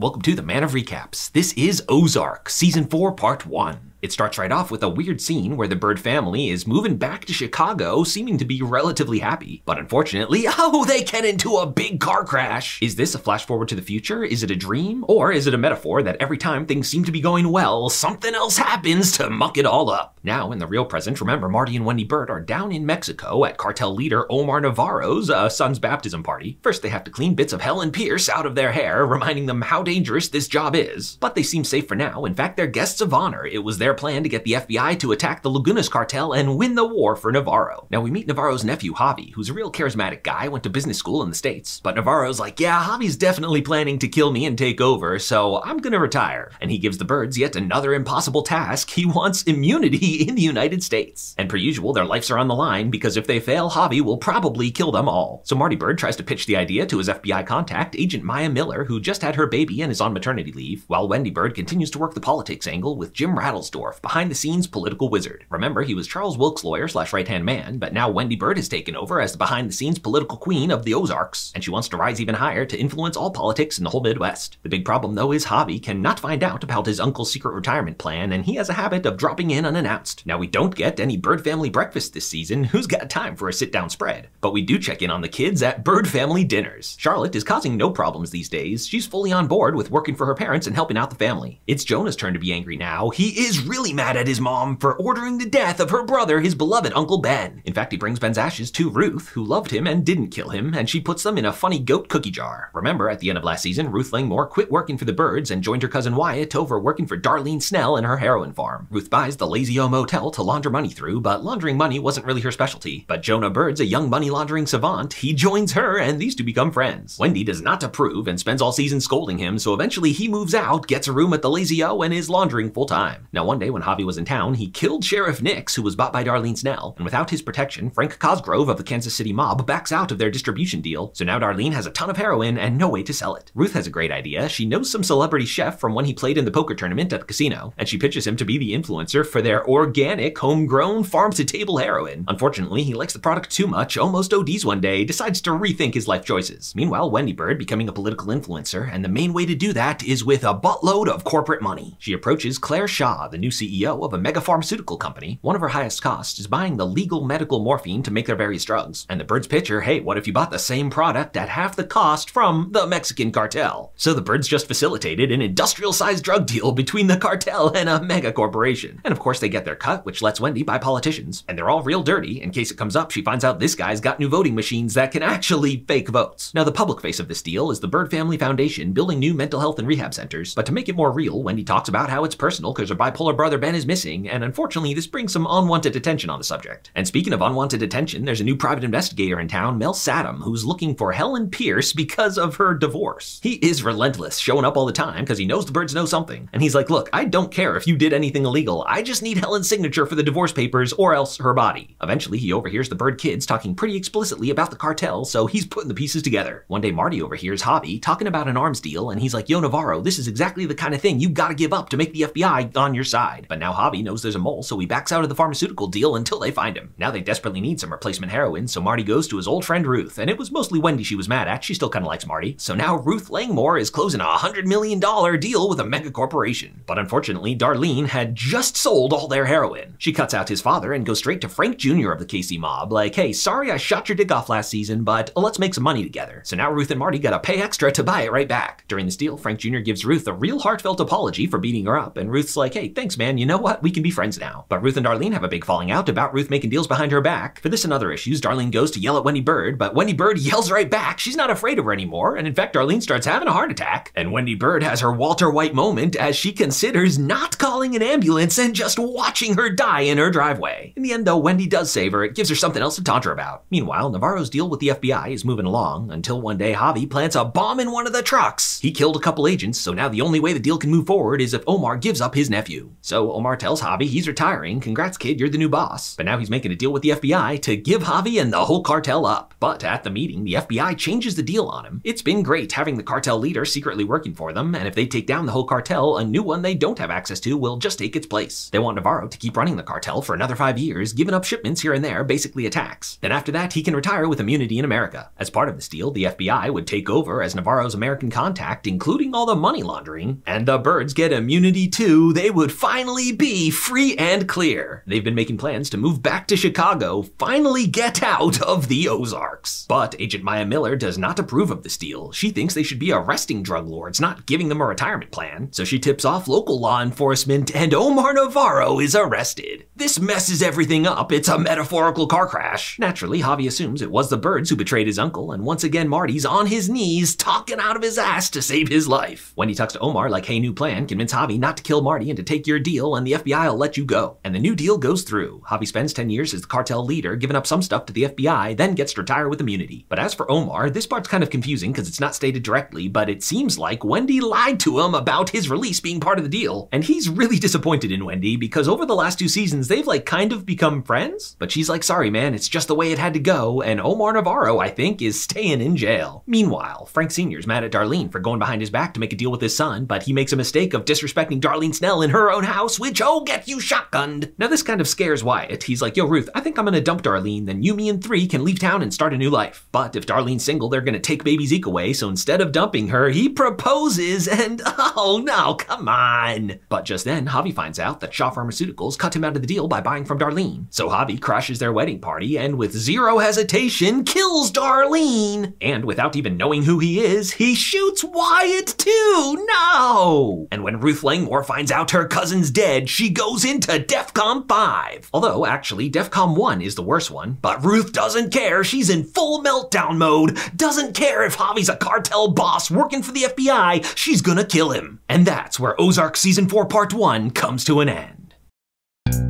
Welcome to the Man of Recaps. This is Ozark, Season 4, Part 1. It starts right off with a weird scene where the Byrde family is moving back to Chicago, seeming to be relatively happy. But unfortunately, oh, they get into a big car crash. Is this a flash forward to the future? Is it a dream? Or is it a metaphor that every time things seem to be going well, something else happens to muck it all up? Now, in the real present, remember Marty and Wendy Byrde are down in Mexico at cartel leader Omar Navarro's uh, son's baptism party. First, they have to clean bits of Helen Pierce out of their hair, reminding them how dangerous this job is. But they seem safe for now. In fact, they're guests of honor. It was their plan to get the FBI to attack the Lagunas cartel and win the war for Navarro. Now, we meet Navarro's nephew, Javi, who's a real charismatic guy, went to business school in the States. But Navarro's like, yeah, Javi's definitely planning to kill me and take over, so I'm gonna retire. And he gives the Byrdes yet another impossible task. He wants immunity in the United States. And per usual, their lives are on the line because if they fail, Javi will probably kill them all. So Marty Byrde tries to pitch the idea to his FBI contact, Agent Maya Miller, who just had her baby and is on maternity leave, while Wendy Byrde continues to work the politics angle with Jim Rattelsdorf behind the scenes political wizard. Remember, he was Charles Wilkes' lawyer slash right hand man, but now Wendy Byrde has taken over as the behind the scenes political queen of the Ozarks, and she wants to rise even higher to influence all politics in the whole Midwest. The big problem, though, is Javi cannot find out about his uncle's secret retirement plan, and he has a habit of dropping in unannounced. Now, we don't get any Byrde family breakfast this season. Who's got time for a sit down spread? But we do check in on the kids at Byrde family dinners. Charlotte is causing no problems these days. She's fully on board with working for her parents and helping out the family. It's Jonah's turn to be angry now. He is really mad at his mom for ordering the death of her brother, his beloved Uncle Ben. In fact, he brings Ben's ashes to Ruth, who loved him and didn't kill him, and she puts them in a funny goat cookie jar. Remember, at the end of last season, Ruth Langmore quit working for the Byrdes and joined her cousin Wyatt over working for Darlene Snell and her heroin farm. Ruth buys the Lazy O Motel to launder money through, but laundering money wasn't really her specialty. But Jonah Byrde's a young money laundering savant. He joins her, and these two become friends. Wendy does not approve and spends all season scolding him, so eventually he moves out, gets a room at the Lazy O, and is laundering full time. Now, one day when Javi was in town, he killed Sheriff Nix, who was bought by Darlene Snell, and without his protection, Frank Cosgrove of the Kansas City mob backs out of their distribution deal, so now Darlene has a ton of heroin and no way to sell it. Ruth has a great idea. She knows some celebrity chef from when he played in the poker tournament at the casino, and she pitches him to be the influencer for their organic, homegrown, farm to table heroin. Unfortunately, he likes the product too much, almost ODs one day, decides to rethink his life choices. Meanwhile, Wendy Byrde becoming a political influencer, and the main way to do that is with a buttload of corporate money. She approaches Claire Shaw, the new CEO of a mega pharmaceutical company, one of her highest costs is buying the legal medical morphine to make their various drugs. And the bird's pitcher, hey, what if you bought the same product at half the cost from the Mexican cartel? So the Byrdes just facilitated an industrial sized drug deal between the cartel and a mega corporation. And of course, they get their cut, which lets Wendy buy politicians. And they're all real dirty. In case it comes up, she finds out this guy's got new voting machines that can actually fake votes. Now, the public face of this deal is the Byrde Family Foundation building new mental health and rehab centers. But to make it more real, Wendy talks about how it's personal because her bipolar brother Ben is missing, and unfortunately, this brings some unwanted attention on the subject. And speaking of unwanted attention, there's a new private investigator in town, Mel Sattem, who's looking for Helen Pierce because of her divorce. He is relentless, showing up all the time because he knows the Byrdes know something. And he's like, look, I don't care if you did anything illegal. I just need Helen's signature for the divorce papers or else her body. Eventually, he overhears the Byrde kids talking pretty explicitly about the cartel, so he's putting the pieces together. One day, Marty overhears Javi talking about an arms deal, and he's like, Yo, Navarro, this is exactly the kind of thing you gotta give up to make the FBI on your side. But now Javi knows there's a mole, so he backs out of the pharmaceutical deal until they find him. Now they desperately need some replacement heroin, so Marty goes to his old friend Ruth, and it was mostly Wendy she was mad at. She still kind of likes Marty. So now Ruth Langmore is closing a $100 million deal with a mega corporation. But unfortunately, Darlene had just sold all their heroin. She cuts out his father and goes straight to Frank Jr. of the KC mob, like, hey, sorry I shot your dick off last season, but let's make some money together. So now Ruth and Marty gotta pay extra to buy it right back. During this deal, Frank Jr. gives Ruth a real heartfelt apology for beating her up, and Ruth's like, hey, thanks man, you know what? We can be friends now. But Ruth and Darlene have a big falling out about Ruth making deals behind her back. For this and other issues, Darlene goes to yell at Wendy Byrde, but Wendy Byrde yells right back. She's not afraid of her anymore, and in fact, Darlene starts having a heart attack. And Wendy Byrde has her Walter White moment as she considers not calling an ambulance and just watching her die in her driveway. In the end, though, Wendy does save her. It gives her something else to taunt her about. Meanwhile, Navarro's deal with the FBI is moving along until one day Javi plants a bomb in one of the trucks. He killed a couple agents, so now the only way the deal can move forward is if Omar gives up his nephew. So Omar tells Javi he's retiring, congrats kid, you're the new boss. But now he's making a deal with the FBI to give Javi and the whole cartel up. But at the meeting, the FBI changes the deal on him. It's been great having the cartel leader secretly working for them, and if they take down the whole cartel, a new one they don't have access to will just take its place. They want Navarro to keep running the cartel for another five years, giving up shipments here and there, basically a tax. Then after that, he can retire with immunity in America. As part of this deal, the FBI would take over as Navarro's American contact, including all the money laundering, and the birds get immunity too. They would finally be free and clear. They've been making plans to move back to Chicago, finally get out of the Ozarks. But Agent Maya Miller does not approve of this deal. She thinks they should be arresting drug lords, not giving them a retirement plan. So she tips off local law enforcement, and Omar Navarro is arrested. This messes everything up. It's a metaphorical car crash. Naturally, Javi assumes it was the Byrdes who betrayed his uncle, and once again, Marty's on his knees, talking out of his ass to save his life. When he talks to Omar like, hey, new plan, convince Javi not to kill Marty and to take your deal, and the FBI will let you go. And the new deal goes through. Javi spends 10 years as the cartel leader, giving up some stuff to the FBI, then gets to retire with immunity. But as for Omar, this part's kind of confusing because it's not stated directly, but it seems like Wendy lied to him about his release being part of the deal. And he's really disappointed in Wendy because over the last two seasons, they've like kind of become friends. But she's like, sorry, man, it's just the way it had to go. And Omar Navarro, I think, is staying in jail. Meanwhile, Frank Sr.'s mad at Darlene for going behind his back to make a deal with his son, but he makes a mistake of disrespecting Darlene Snell in her own house, which, oh, get you shotgunned. Now, this kind of scares Wyatt. He's like, yo, Ruth, I think I'm gonna dump Darlene, then you, me, and three can leave town and start a new life. But if Darlene's single, they're gonna take baby Zeke away, so instead of dumping her, he proposes, and oh no, come on. But just then, Javi finds out that Shaw Pharmaceuticals cut him out of the deal by buying from Darlene. So Javi crashes their wedding party and with zero hesitation kills Darlene. And without even knowing who he is, he shoots Wyatt too. No! And when Ruth Langmore finds out her dead, she goes into DEFCON 5. Although, actually, DEFCON 1 is the worst one. But Ruth doesn't care. She's in full meltdown mode. Doesn't care if Javi's a cartel boss working for the FBI. She's gonna kill him. And that's where Ozark Season 4 Part 1 comes to an end.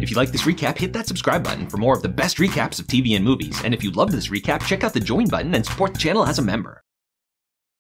If you like this recap, hit that subscribe button for more of the best recaps of TV and movies. And if you loved this recap, check out the join button and support the channel as a member.